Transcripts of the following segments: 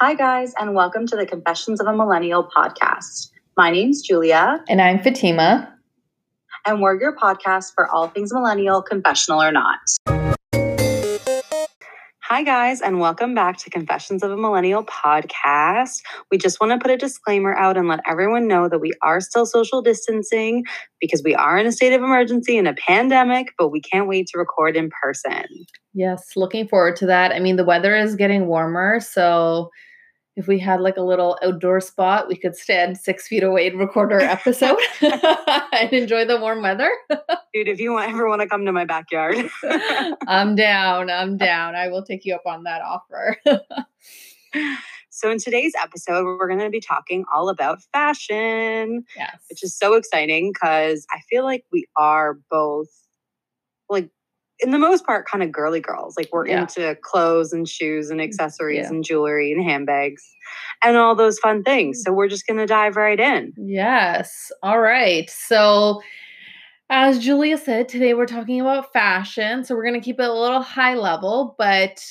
Hi, guys, and welcome to the Confessions of a Millennial podcast. My name's Julia, And I'm Fatima. and we're your podcast for all things millennial, confessional or not. Hi, guys, and welcome back to Confessions of a Millennial podcast. We just want to put a disclaimer out and let everyone know that we are still social distancing because we are in a state of emergency and a pandemic, but we can't wait to record in person. Yes, looking forward to that. I mean, the weather is getting warmer, so if we had like a little outdoor spot, we could stand six feet away and record our episode and enjoy the warm weather. Dude, if you ever want to come to my backyard. I'm down. I'm down. I will take you up on that offer. So, in today's episode, we're going to be talking all about fashion, yes. which is so exciting because I feel like we are both, like, in the most part, kind of girly girls. Like, we're Yeah. into clothes and shoes and mm, accessories Yeah. and jewelry and handbags and all those fun things. Mm. So, we're just going to dive right in. Yes. All right. So, as Julia said, today we're talking about fashion. So, we're going to keep it a little high level. But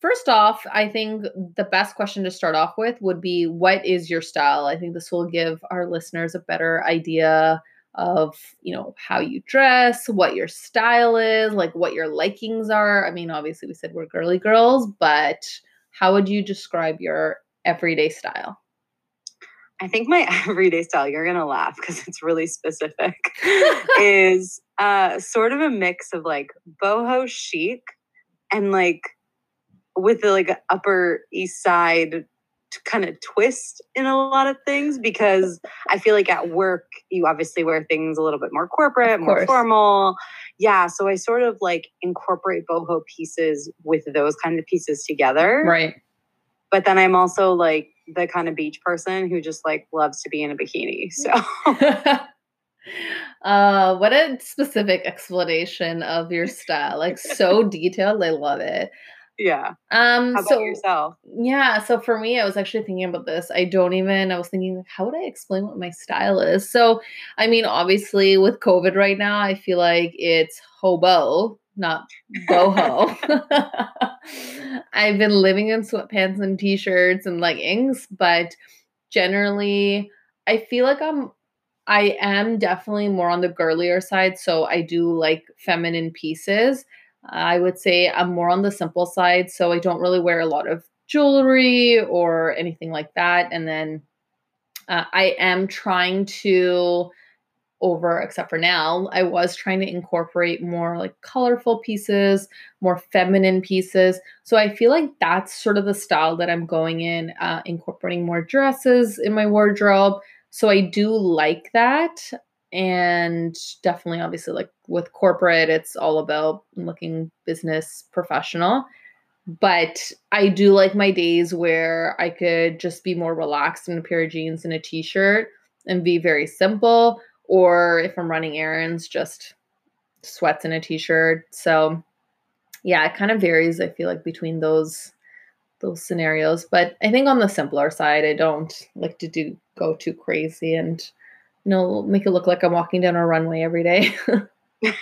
first off, I think the best question to start off with would be what is your style? I think this will give our listeners a better idea of you know how you dress what your style is like what your likings are. I mean obviously we said we're girly girls but how would you describe your everyday style? I think my everyday style, you're going to laugh because it's really specific, is uh, sort of a mix of like boho chic and like with the like upper east side kind of twist in a lot of things because I feel like at work you obviously wear things a little bit more corporate, more formal. Yeah, so I sort of like incorporate boho pieces with those kind of pieces together right but then I'm also like the kind of beach person who just like loves to be in a bikini. So uh what a specific explanation of your style like so detailed i love it yeah. um How about so yourself? yeah so for me i was actually thinking about this i don't even i was thinking like how would i explain what my style is so i mean obviously with covid right now i feel like it's hobo not boho i've been living in sweatpants and t-shirts and leggings but generally i feel like i'm i am definitely more on the girlier side so i do like feminine pieces I would say I'm more on the simple side, so I don't really wear a lot of jewelry or anything like that. And then uh, I am trying to, over except for now, I was trying to incorporate more like colorful pieces, more feminine pieces. So I feel like that's sort of the style that I'm going in, uh, incorporating more dresses in my wardrobe. So I do like that and definitely obviously like with corporate it's all about looking business professional. But i do like my days where i could just be more relaxed in a pair of jeans and a t-shirt and be very simple or if i'm running errands just sweats and a t-shirt. So yeah it kind of varies i feel like between those those scenarios. But i think on the simpler side i don't like to do go too crazy and you know make it look like i'm walking down a runway every day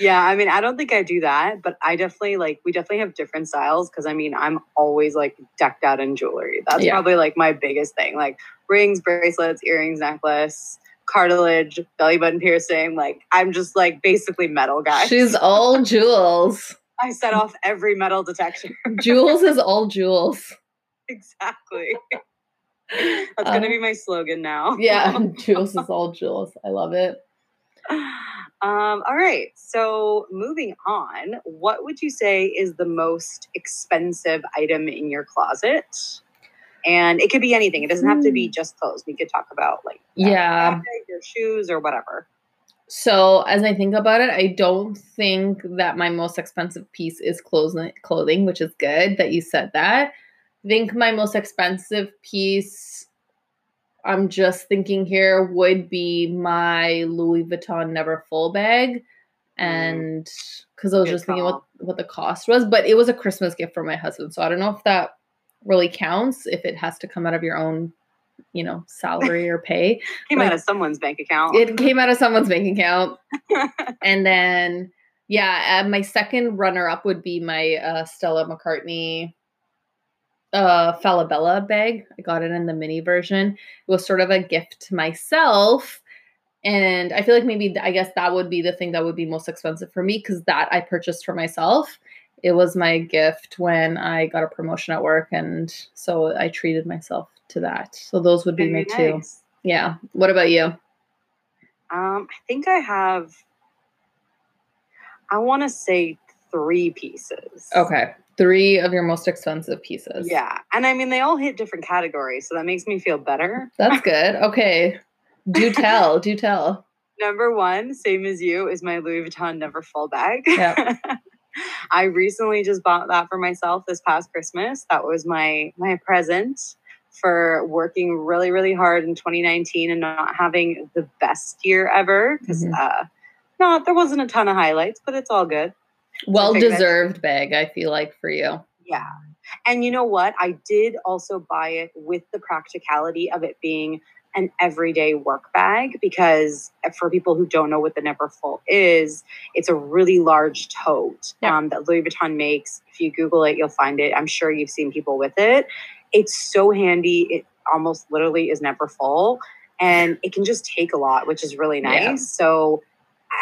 Yeah, I mean, I don't think I do that, but I definitely like we definitely have different styles because I mean, I'm always like decked out in jewelry. That's Yeah. probably like my biggest thing. Like rings, bracelets, earrings, necklace, cartilage, belly button piercing. Like I'm just like basically metal guy. she's all jewels I set off every metal detector. jewels is all jewels exactly. That's gonna Uh, be my slogan now. yeah jewels is all jewels i love it Um, all right. So moving on, what would you say is the most expensive item in your closet? And it could be anything. It doesn't have to be Hmm. just clothes. We could talk about like Yeah. bag, your shoes or whatever. So as I think about it, I don't think that my most expensive piece is clothing, clothing, which is good that you said that. I think my most expensive piece, I'm just thinking here, would be my Louis Vuitton Neverfull bag. And because I was Good just thinking what, what the cost was, but it was a Christmas gift for my husband. So I don't know if that really counts, if it has to come out of your own, you know, salary or pay. Came Like- out of someone's bank account. It came out of someone's bank account. and then yeah, uh, my second runner up would be my uh, Stella McCartney uh Falabella bag. I got it in the mini version. It was sort of a gift to myself. And I feel like maybe I guess that would be the thing that would be most expensive for me because that I purchased for myself. It was my gift when I got a promotion at work, and so I treated myself to that. So those would be Very my two. nice. Yeah. What about you? Um, I think I have. I want to say three pieces. Okay. Three of your most expensive pieces. Yeah, and I mean they all hit different categories, so that makes me feel better. That's good. Okay. Do tell. do tell. Number one, same as you, is my Louis Vuitton Neverfull bag. Yep. I recently just bought that for myself this past Christmas. That was my my present for working really really hard in 2019 and not having the best year ever because Mhm. uh, not there wasn't a ton of highlights, but it's all good. Well deserved bag, I feel like, for you. Yeah. And you know what? I did also buy it with the practicality of it being an everyday work bag because for people who don't know what the Neverfull is, it's a really large tote Yeah. um, that Louis Vuitton makes. If you Google it, you'll find it. I'm sure you've seen people with it. It's so handy. It almost literally is never full. And it can just take a lot, which is really nice. Yeah. So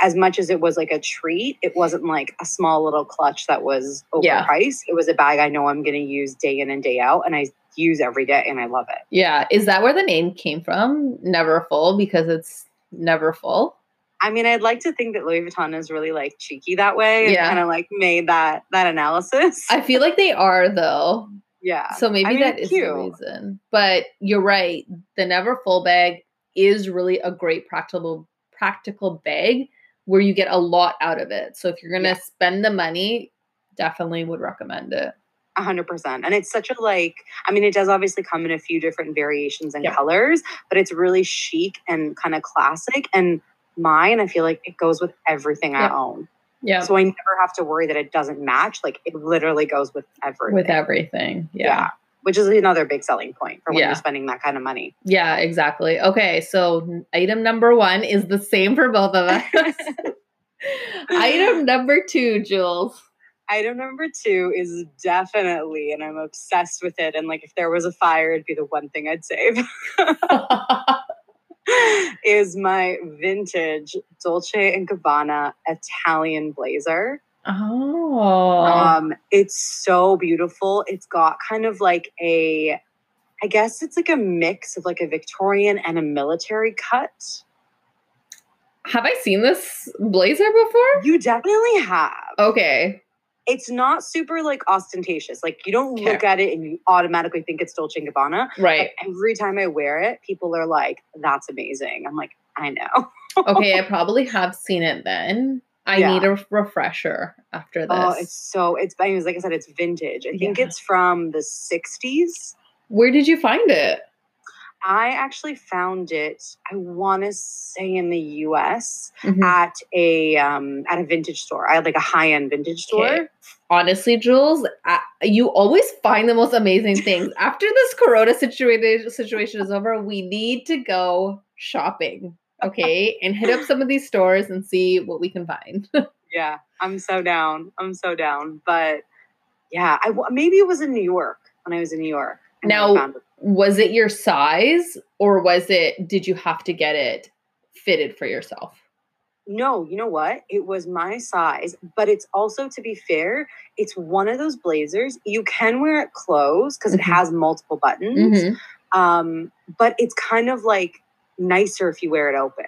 as much as it was like a treat, it wasn't like a small little clutch that was Yeah. overpriced. It was a bag I know I'm going to use day in and day out, and I use every day, and I love it. Yeah. Is that where the name came from? Never full because it's never full. I mean, I'd like to think that Louis Vuitton is really like cheeky that way, and Yeah. kind of like made that that analysis. I feel like they are though. yeah, So maybe I mean, that is the reason. But you're right. The never full bag is really a great practical practical bag where you get a lot out of it. So if you're gonna Yeah. spend the money, definitely would recommend it. A hundred percent. And it's such a like, I mean, it does obviously come in a few different variations and Yeah. colors, but it's really chic and kind of classic. And mine, I feel like it goes with everything I own. Yeah. So I never have to worry that it doesn't match. Like it literally goes with everything. With everything. Yeah. Which is another big selling point for when Yeah. you're spending that kind of money. Yeah, exactly. Okay, so item number one is the same for both of us. item number two, Jules. Item number two is definitely, and I'm obsessed with it. And like if there was a fire, it'd be the one thing I'd save. is my vintage Dolce and Gabbana Italian blazer. Oh. Um, it's so beautiful. It's got kind of like a, I guess it's like a mix of like a Victorian and a military cut. Have I seen this blazer before? You definitely have. Okay. It's not super like ostentatious. Like you don't Okay. look at it and you automatically think it's Dolce Gabbana. Right. But every time I wear it, people are like, "That's amazing." I'm like, "I know." Okay, I probably have seen it then. I Yeah. need a refresher after this. Oh, it's so it's I mean, like I said, it's vintage. I think Yeah. it's from the '60s. Where did you find it? I actually found it. I want to say in the U.S. Mhm. at a um, at a vintage store. I had like a high end vintage store. Okay. Honestly, Jules, I, you always find the most amazing things. After this Corona situation situation is over, we need to go shopping, okay, and hit up some of these stores and see what we can find. Yeah, I'm so down. I'm so down. But yeah, I maybe it was in New York when I was in New York. Now- was it your size, or was it? Did you have to get it fitted for yourself? No, you know what? It was my size, but it's also, to be fair, it's one of those blazers. You can wear it closed because Mhm. it has multiple buttons. Mhm. Um, but it's kind of like nicer if you wear it open.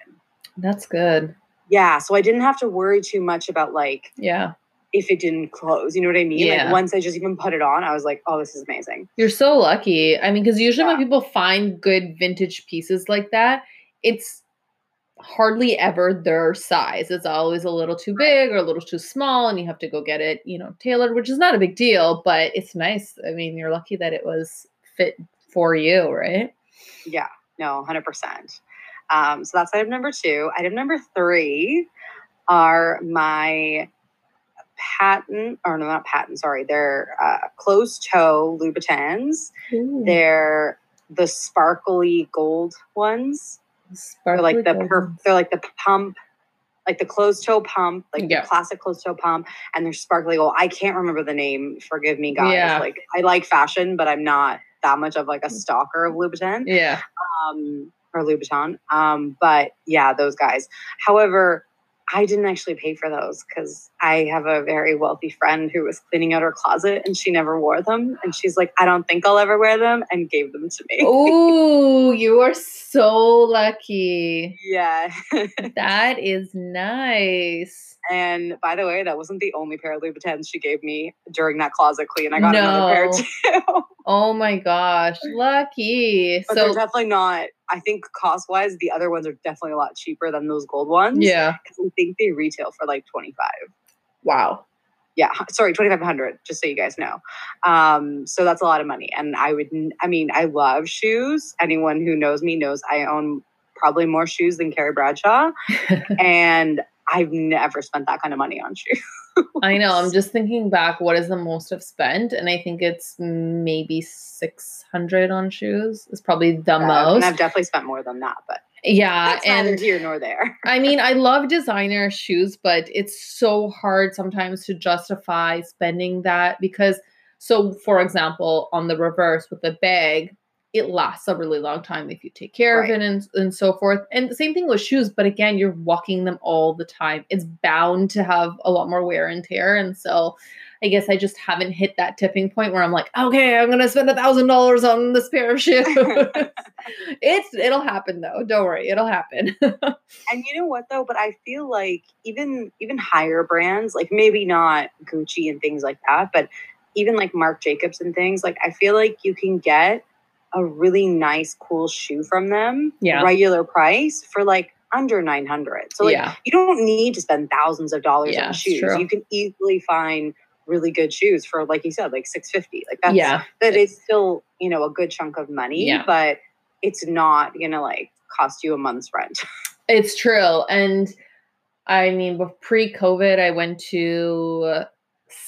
That's good. Yeah, so I didn't have to worry too much about like Yeah, if it didn't close. You know what I mean? Yeah. Like once I just even put it on, I was like, oh, this is amazing. you're so lucky. I mean, because usually when people find good vintage pieces like that, it's hardly ever their size. It's always a little too big or a little too small, and you have to go get it, you know, tailored, which is not a big deal, but it's nice. I mean, you're lucky that it was fit for you, right? Yeah, no, 100%. Um, so that's item number two. Item number three are my patent, or no, not patent, sorry. They're uh, closed toe Louboutins. They're the sparkly gold ones. They're like the Sparkly per, they're like the pump like the closed toe pump, like Yeah. the classic closed toe pump, and they're sparkly. Oh, I can't remember the name. Forgive me, guys. Yeah. Like I like fashion, but I'm not that much of like a stalker of Louboutin Yeah. um, or Louboutin. Um, but yeah, those guys. However, I didn't actually pay for those because I have a very wealthy friend who was cleaning out her closet and she never wore them. And she's like, I don't think I'll ever wear them and gave them to me. Ooh, you are so lucky. Yeah. That is nice. and by the way, that wasn't the only pair of Louboutins she gave me during that closet clean. I got another pair too. Oh my gosh, lucky. but they're So definitely not, I think cost wise, the other ones are definitely a lot cheaper than those gold ones. yeah. I think they retail for like 25. Wow. yeah sorry 2500 just so you guys know um so that's a lot of money and i would I mean i love shoes anyone who knows me knows i own probably more shoes than carrie bradshaw and i've never spent that kind of money on shoes I know. I'm just thinking back. What is the most I've spent? And I think it's maybe six hundred on shoes. Is probably the and most. i've definitely spent more than that but Yeah, that's neither and here nor there I mean, I love designer shoes, but it's so hard sometimes to justify spending that because, so for example, on the reverse with the bag, it lasts a really long time if you take care Right. of it and, and so forth. And the same thing with shoes, but again, you're walking them all the time. It's bound to have a lot more wear and tear. And so I guess I just haven't hit that tipping point where I'm like, okay, I'm gonna spend a thousand dollars on this pair of shoes. it's it'll happen though. Don't worry, it'll happen. and you know what though but i feel like even even higher brands like maybe not gucci and things like that but even like marc jacobs and things like i feel like you can get a really nice cool shoe from them Yeah. regular price for like under 900 so like yeah. you don't need to spend thousands of dollars Yeah, on shoes true. you can easily find really good shoes for like you said like 650 like that's yeah. that is still you know a good chunk of money Yeah. but it's not gonna like cost you a month's rent It's true. And I mean, pre COVID, I went to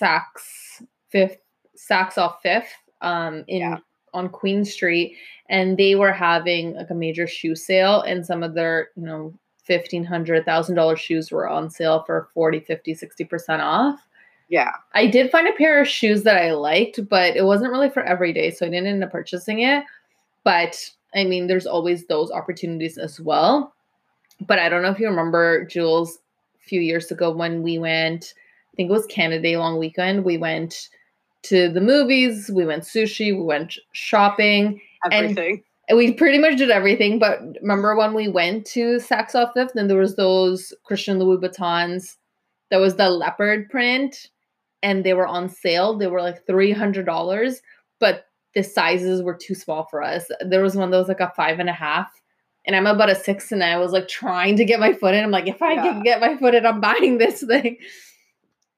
Saks Fifth, Saks off Fifth, um, in Yeah. On Queen Street, and they were having like a major shoe sale, and some of their, you know, fifteen hundred thousand dollar shoes were on sale for 40, 50, 60 percent off. yeah I did find a pair of shoes that I liked, but it wasn't really for every day, so I didn't end up purchasing it. But I mean, there's always those opportunities as well. But I don't know if you remember, Jules, a few years ago when we went, I think it was Canada Day long weekend, we went to the movies, we went sushi, we went shopping, everything and we pretty much did everything. But remember when we went to Saks Off Fifth and there was those Christian Louboutins, there was the leopard print, and they were on sale. They were like three hundred dollars, but the sizes were too small for us. There was one that was like a five and a half. And I'm about a six, and I was like trying to get my foot in. I'm like, if I Yeah. can get my foot in, I'm buying this thing.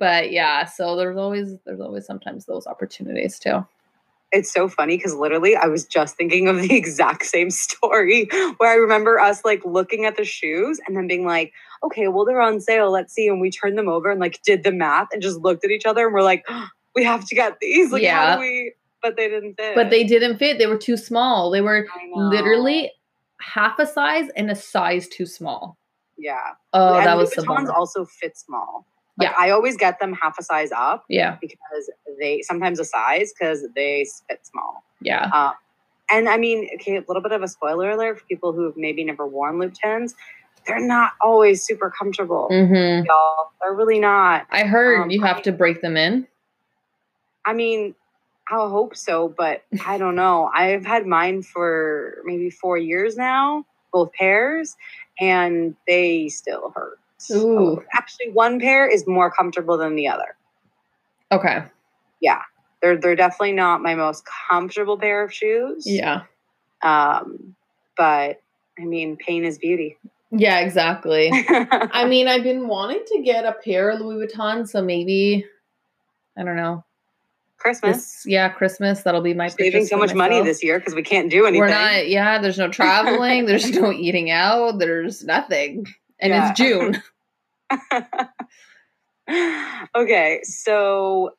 But yeah, so there's always there's always sometimes those opportunities too. it's so funny because literally I was just thinking of the exact same story where I remember us like looking at the shoes and then being like, okay, well, they're on sale. Let's see. And we turned them over and like did the math and just looked at each other and we're like, we have to get these. Like, Yeah. how do we? But they didn't fit. But they didn't fit. They were too small. They were literally half a size and a size too small. yeah. Oh, and that was so Louboutins bummer. also fit small. Like, Yeah. I always get them half a size up Yeah, because they sometimes a size because they fit small. yeah, Um, and I mean, okay, a little bit of a spoiler alert for people who have maybe never worn Louboutins. They're not always super comfortable, hmm y'all. They're really not. I heard Um, you have I- to break them in. I mean, I hope so, but I don't know. I've had mine for maybe four years now, both pairs, and they still hurt. Ooh. Actually, one pair is more comfortable than the other. Okay. Yeah. They're they're definitely not my most comfortable pair of shoes. Yeah. Um, but I mean, pain is beauty. Yeah, exactly. I mean, I've been wanting to get a pair of Louis Vuitton, so maybe I don't know. Christmas. This, yeah, Christmas. That'll be my Saving so much money this year because we can't do anything. We're not. Yeah, there's no traveling. there's no eating out. There's nothing, and Yeah. it's June. okay, so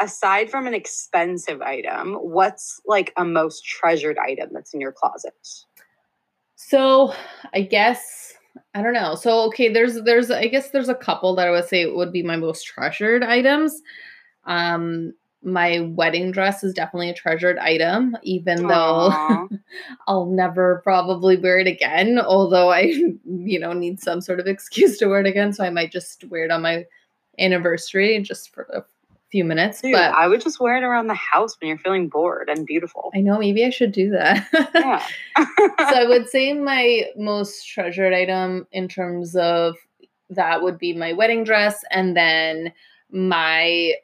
aside from an expensive item, what's like a most treasured item that's in your closet? So I guess I don't know. So okay, there's there's I guess there's a couple that I would say would be my most treasured items. Um my wedding dress is definitely a treasured item, even Aw. though I'll never probably wear it again. Although I, you know, need some sort of excuse to wear it again, so I might just wear it on my anniversary just for a few minutes. Dude, but I would just wear it around the house when you're feeling bored and beautiful. I know maybe I should do that. Yeah. so I would say my most treasured item in terms of that would be my wedding dress and then my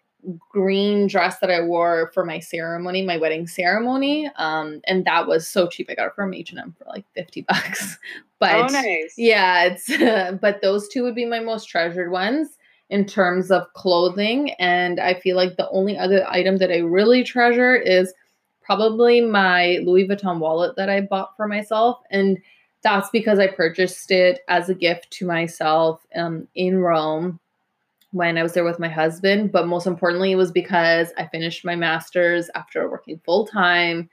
green dress that I wore for my ceremony, my wedding ceremony. Um, and that was so cheap. I got it from H&M for like 50 bucks. But oh, nice. yeah, it's but those two would be my most treasured ones in terms of clothing. And I feel like the only other item that I really treasure is probably my Louis Vuitton wallet that I bought for myself. And that's because I purchased it as a gift to myself um, in Rome when I was there with my husband. But most importantly, it was because I finished my master's after working full time,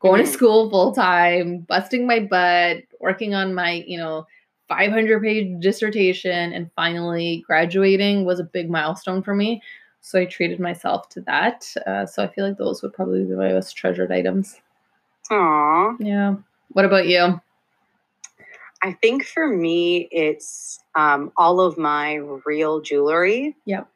going to Mhm. school full time, busting my butt, working on my, you know, 500 page dissertation, and finally graduating was a big milestone for me. So I treated myself to that. Uh, so I feel like those would probably be my most treasured items. Aw. Yeah. What about you? I think for me, it's um, all of my real jewelry Yep.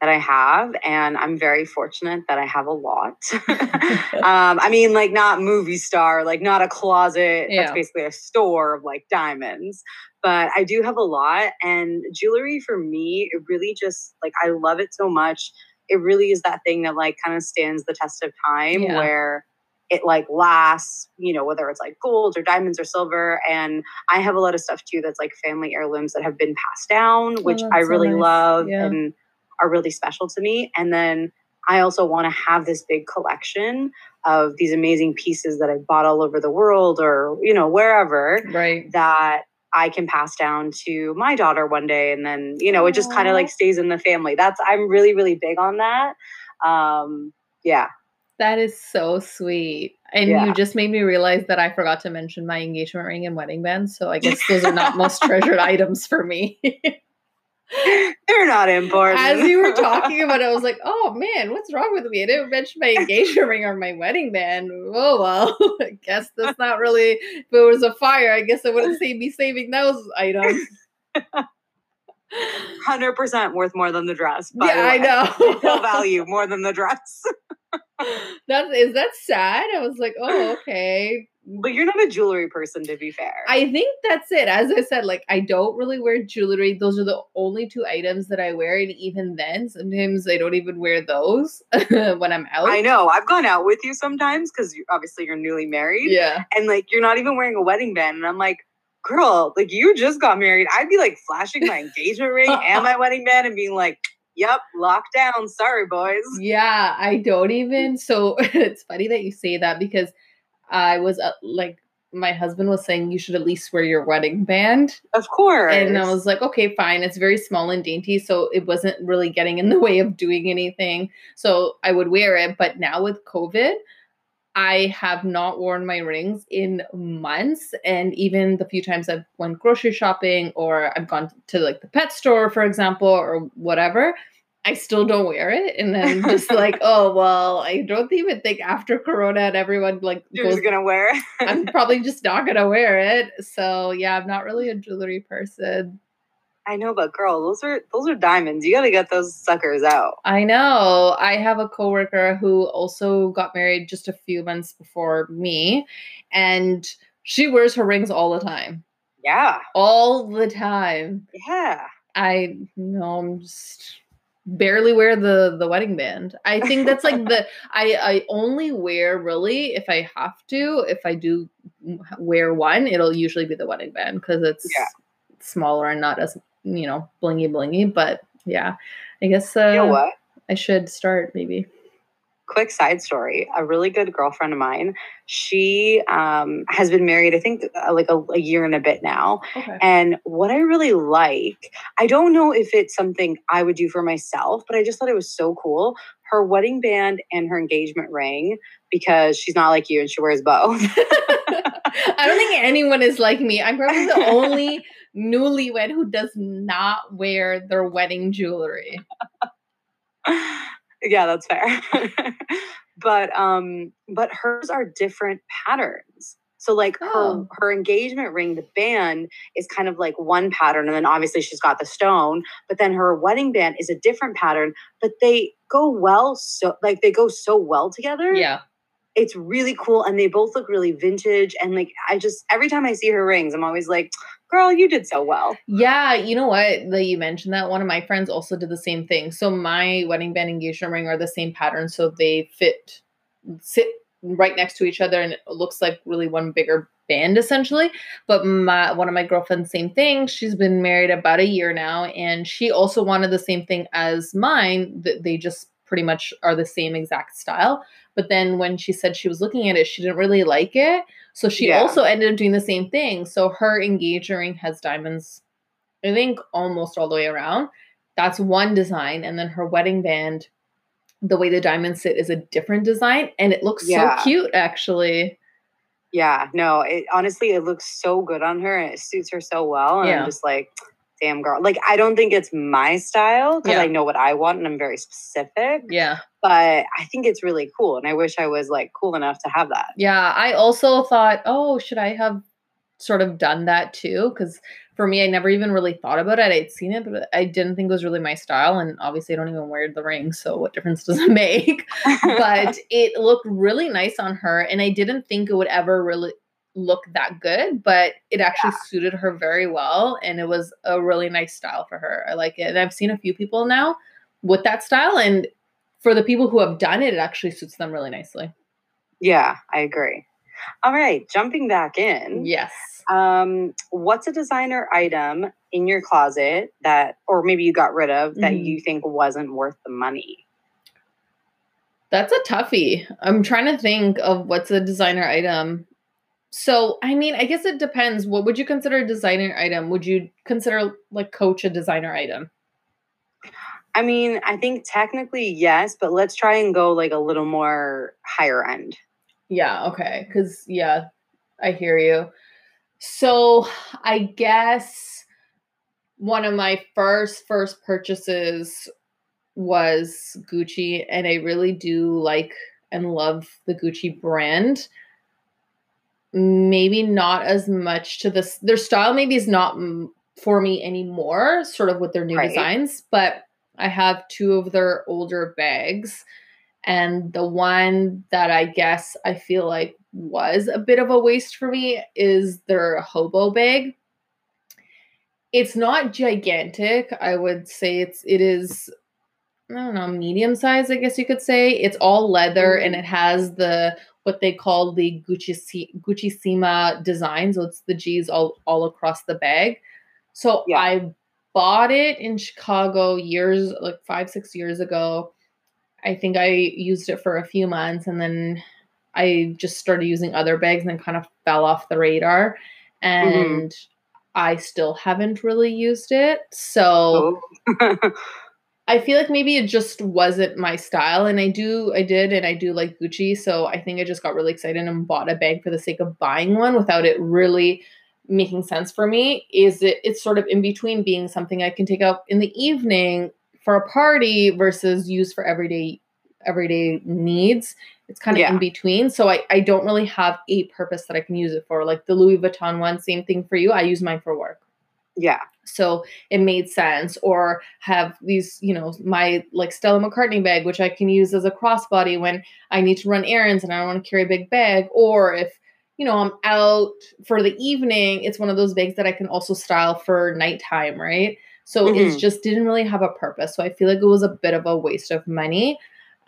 that I have. And I'm very fortunate that I have a lot. um, I mean, like, not movie star, like, not a closet. Yeah. That's basically a store of like diamonds. But I do have a lot. And jewelry for me, it really just like, I love it so much. It really is that thing that like kind of stands the test of time Yeah. where it like lasts, you know, whether it's like gold or diamonds or silver. And I have a lot of stuff too that's like family heirlooms that have been passed down, which I Oh, so really nice. love Yeah. and are really special to me. And then I also want to have this big collection of these amazing pieces that I've bought all over the world or, you know, wherever right. that I can pass down to my daughter one day. And then, you know, it just kind of like stays in the family. That's, I'm really, really big on that. Um, yeah. That is so sweet. And Yeah. you just made me realize that I forgot to mention my engagement ring and wedding band. So I guess those are not most treasured items for me. They're not important. As you were talking about it, I was like, oh man, what's wrong with me? I didn't mention my engagement ring or my wedding band. Oh well, I guess that's not really if it was a fire, I guess I wouldn't say be saving those items. 100% worth more than the dress. Yeah, the I know. value more than the dress. That's is that sad? I was like, oh, okay. But you're not a jewelry person, to be fair. I think that's it. As I said, like I don't really wear jewelry. Those are the only two items that I wear, and even then, sometimes I don't even wear those when I'm out. I know. I've gone out with you sometimes because you, obviously you're newly married, Yeah. and like you're not even wearing a wedding band, and I'm like, girl, like you just got married. I'd be like flashing my engagement ring and my wedding band and being like, "Yep, lockdown. Sorry, boys." Yeah, I don't even. So it's funny that you say that because I was uh, like, my husband was saying you should at least wear your wedding band. Of course. And I was like, okay, fine. It's very small and dainty. So it wasn't really getting in the way of doing anything. So I would wear it. But now with COVID, I have not worn my rings in months. And even the few times I've went grocery shopping or I've gone to like the pet store, for example, or whatever, I still don't wear it. And then just like, oh, well, I don't even think after Corona and everyone like goes gonna wear. it. I'm probably just not gonna wear it. So yeah, I'm not really a jewelry person. I know, but girl, those are those are diamonds. You gotta get those suckers out. I know. I have a coworker who also got married just a few months before me, and she wears her rings all the time. Yeah, All the time. yeah. I know I'm just barely wear the the wedding band. I think that's like the I I only wear really if I have to. If I do wear one, it'll usually be the wedding band because it's Yeah. smaller and not as you know blingy blingy. But yeah, I guess uh, You know what? I should start maybe. quick side story a really good girlfriend of mine she um, has been married i think uh, like a, a year and a bit now Okay. and what i really like i don't know if it's something i would do for myself but i just thought it was so cool her wedding band and her engagement ring because she's not like you and she wears both I don't think anyone is like me. I'm probably the only newlywed who does not wear their wedding jewelry. yeah, that's fair. but um but hers are different patterns. So like Oh. her her engagement ring, the band is kind of like one pattern, and then obviously she's got the stone. But then her wedding band is a different pattern, but they go well so like they go so well together. Yeah. It's really cool, and they both look really vintage. And like I just every time I see her rings, I'm always like, "Girl, you did so well." Yeah, you know what? That you mentioned that one of my friends also did the same thing. So my wedding band and engagement ring are the same pattern, so they fit sit right next to each other, and it looks like really one bigger band essentially. But my one of my girlfriends, same thing. She's been married about a year now, and she also wanted the same thing as mine. That they just pretty much are the same exact style. But then when she said she was looking at it, she didn't really like it. So she Yeah. also ended up doing the same thing. So her engagement ring has diamonds, I think almost all the way around. That's one design. And then her wedding band, the way the diamonds sit is a different design. And it looks Yeah. so cute, actually. Yeah, no, it honestly it looks so good on her and it suits her so well. And Yeah. I'm just like, damn girl. Like I don't think it's my style because Yeah. I know what I want and I'm very specific. Yeah. But I think it's really cool. And I wish I was like cool enough to have that. Yeah. I also thought, oh, should I have sort of done that too? Because for me, I never even really thought about it. I'd seen it, but I didn't think it was really my style. And obviously, I don't even wear the ring. So, what difference does it make? but it looked really nice on her and i didn't think it would ever really look that good but it actually suited her very well and it was a really nice style for her i like it and i've seen a few people now with that style and for the people who have done it it actually suits them really nicely yeah, I agree. All right, jumping back in. yes Um, what's a designer item in your closet that or maybe you got rid of that Mhm. you think wasn't worth the money? That's a toughie. I'm trying to think of what's a designer item. So, I mean, I guess it depends. What would you consider a designer item? Would you consider like Coach a designer item? I mean, I think technically yes, but let's try and go like a little more higher end. Yeah, okay. Cuz yeah, I hear you. So, I guess one of my first first purchases was Gucci and I really do like and love the Gucci brand. Maybe not as much to this their style maybe is not for me anymore sort of with their new Right. designs, but I have two of their older bags and the one that I guess I feel like was a bit of a waste for me is their hobo bag. It's not gigantic. I would say it's it is I don't know, medium size, I guess you could say. It's all leather and mm-hmm. it has the what they call the Gucci Guccissima design. So it's the G's all all across the bag. So Yeah. I bought it in Chicago years like 5 6 years ago. I think I used it for a few months and then I just started using other bags and kind of fell off the radar. Mm-hmm. And I still haven't really used it. So Oh. I feel like maybe it just wasn't my style. And I do, I did, and I do like Gucci. So I think I just got really excited and bought a bag for the sake of buying one without it really making sense for me. Is it, it's sort of in between being something I can take out in the evening for a party versus use for everyday, everyday needs. It's kind of Yeah. in between. So I, I don't really have a purpose that I can use it for. Like the Louis Vuitton one, same thing for you. I use mine for work yeah. so it made sense or have these you know my like stella mccartney bag which i can use as a crossbody when i need to run errands and i don't want to carry a big bag or if you know i'm out for the evening it's one of those bags that i can also style for nighttime right so it Mhm. just didn't really have a purpose so i feel like it was a bit of a waste of money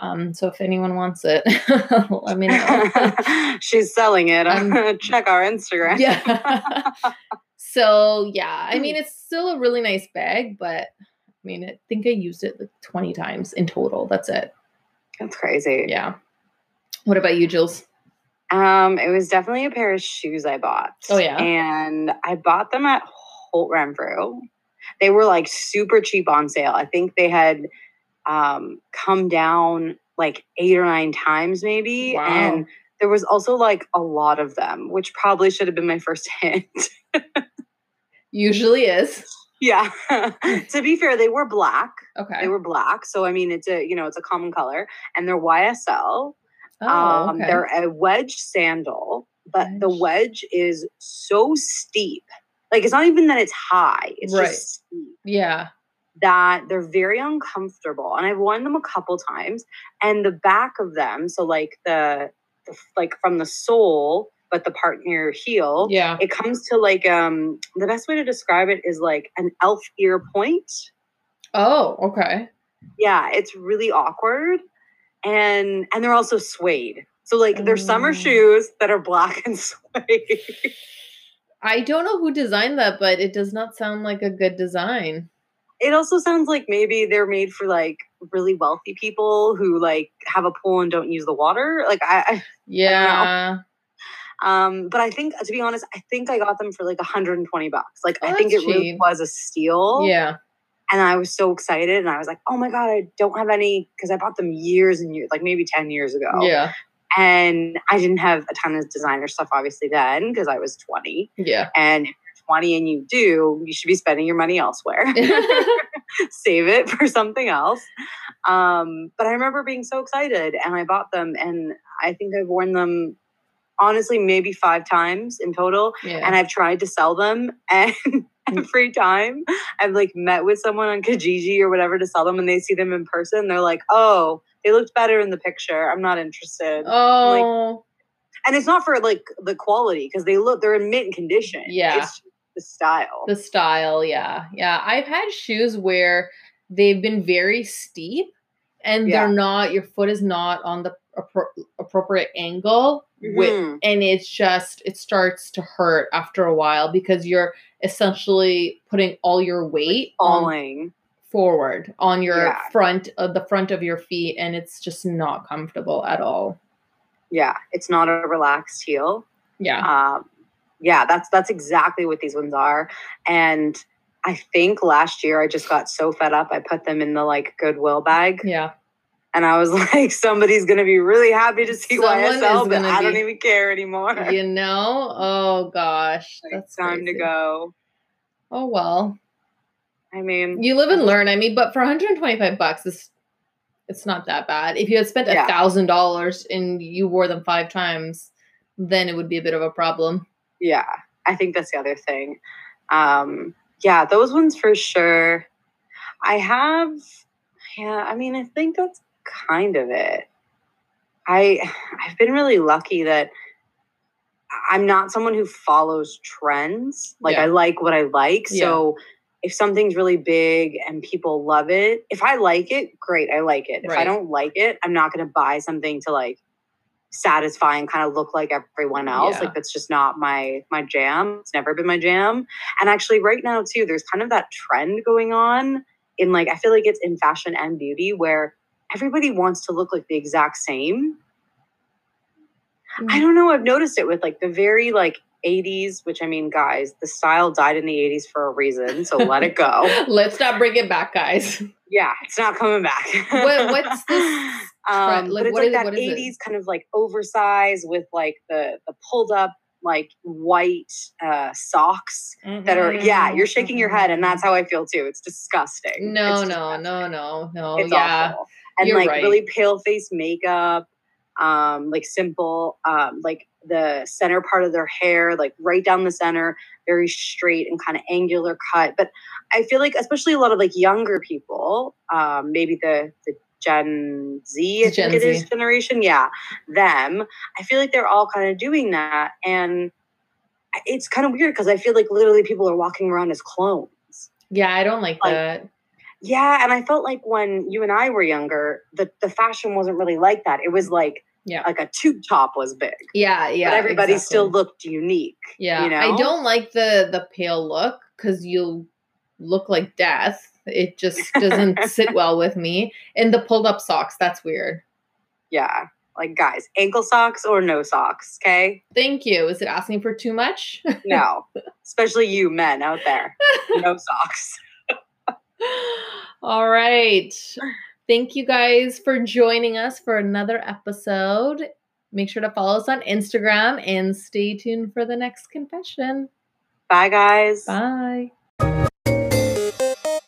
um, so if anyone wants it let me know She's selling it. Um, Check our Instagram. yeah. So yeah, I mean it's still a really nice bag, but I mean I think I used it like 20 times in total. That's it. That's crazy. Yeah. What about you, Jules? Um, it was definitely a pair of shoes I bought. Oh, yeah? And I bought them at Holt Renfrew. They were like super cheap on sale. I think they had um come down like eight or nine times maybe. Wow. And there was also like a lot of them, which probably should have been my first hint. Usually is. Yeah. to be fair, they were black. Okay. They were black. So I mean it's a you know, it's a common color. And they're YSL. oh, um okay. they're a wedge sandal, but the Wedge. wedge is so steep. Like it's not even that it's high, it's Right. just steep. yeah. that they're very uncomfortable and i've worn them a couple times and the back of them so like the, the like from the sole but the part near your heel Yeah. it comes to like um the best way to describe it is like an elf ear point Oh, okay. yeah it's really awkward and and they're also suede so like they're summer Oh. shoes that are black and suede I don't know who designed that, but it does not sound like a good design. it also sounds like maybe they're made for like really wealthy people who like have a pool and don't use the water like i, I Yeah. Um, but I think to be honest, I think I got them for like 120 bucks. Like Oh, I think it really was a steal. Yeah. And I was so excited and I was like, oh my God, I don't have any because I bought them years and years, like maybe 10 years ago. Yeah. And I didn't have a ton of designer stuff obviously then because I was 20. Yeah. And if you're 20 and you do, you should be spending your money elsewhere. Save it for something else. Um, but I remember being so excited and I bought them and I think I've worn them honestly maybe five times in total yeah. and I've tried to sell them and every time I've like met with someone on Kijiji or whatever to sell them and they see them in person they're like oh they looked better in the picture I'm not interested oh. and it's not for like the quality because they look they're in mint condition Yeah. it's the style the style yeah yeah i've had shoes where they've been very steep and Yeah. they're not your foot is not on the appro- appropriate angle wi- Mhm. and it's just it starts to hurt after a while because you're essentially putting all your weight on falling forward on your Yeah. front of the front of your feet and it's just not comfortable at all yeah it's not a relaxed heel yeah um, yeah, that's that's exactly what these ones are. And I think last year I just got so fed up. I put them in the like Goodwill bag, yeah and I was like, somebody's gonna be really happy to see Someone YSL, but I don't be- even care anymore. you know oh gosh Like, that's time to go. oh well I mean, You live and learn. I mean, but for 125 bucks, it's it's not that bad. If you had spent a thousand dollars and you wore them five times, then it would be a bit of a problem. yeah, I think that's the other thing. Um, yeah, those ones for sure. I have, yeah, I mean, I think that's kind of it. I I've been really lucky that I'm not someone who follows trends. Like Yeah. I like what I like. So if something's really big and people love it, if I like it, great, I like it. If I don't like it, I'm not going to buy something to like satisfy and kind of look like everyone else. Yeah. Like that's just not my my jam. It's never been my jam. And actually right now too, there's kind of that trend going on in like I feel like it's in fashion and beauty where everybody wants to look like the exact same. I don't know. I've noticed it with like the very like 80s, which I mean, guys, the style died in the 80s for a reason. So let it go. Let's not bring it back, guys. Yeah, it's not coming back. What- what's this Um. Like, but it's what like is- that what is it? 80s kind of like oversized with like the the pulled up like white uh, socks that are yeah. You're shaking your head, and that's how I feel too. It's disgusting. Mm-hmm. No, It's no, no, no, no. It's yeah. awful. And You're like right. really pale face makeup, um, like simple, um, like the center part of their hair, like right down the center, very straight and kind of angular cut. But I feel like, especially a lot of like younger people, um, maybe the the Gen Z, I Gen think it is Z. generation, yeah, them. I feel like they're all kind of doing that, and it's kind of weird because I feel like literally people are walking around as clones. Yeah, I don't like, Like, that. Yeah, and I felt like when you and I were younger, the, the fashion wasn't really like that. It was like Yeah. like a tube top was big, Yeah, yeah. but everybody exactly. still looked unique. Yeah, you know? I don't like the the pale look because you look like death. It just doesn't sit well with me. And the pulled up socks, that's weird. Yeah, like guys, ankle socks or no socks. Okay, Thank you. Is it asking for too much? no, especially you men out there, no socks. All right. Thank you guys for joining us for another episode. Make sure to follow us on Instagram and stay tuned for the next confession. Bye, guys. Bye.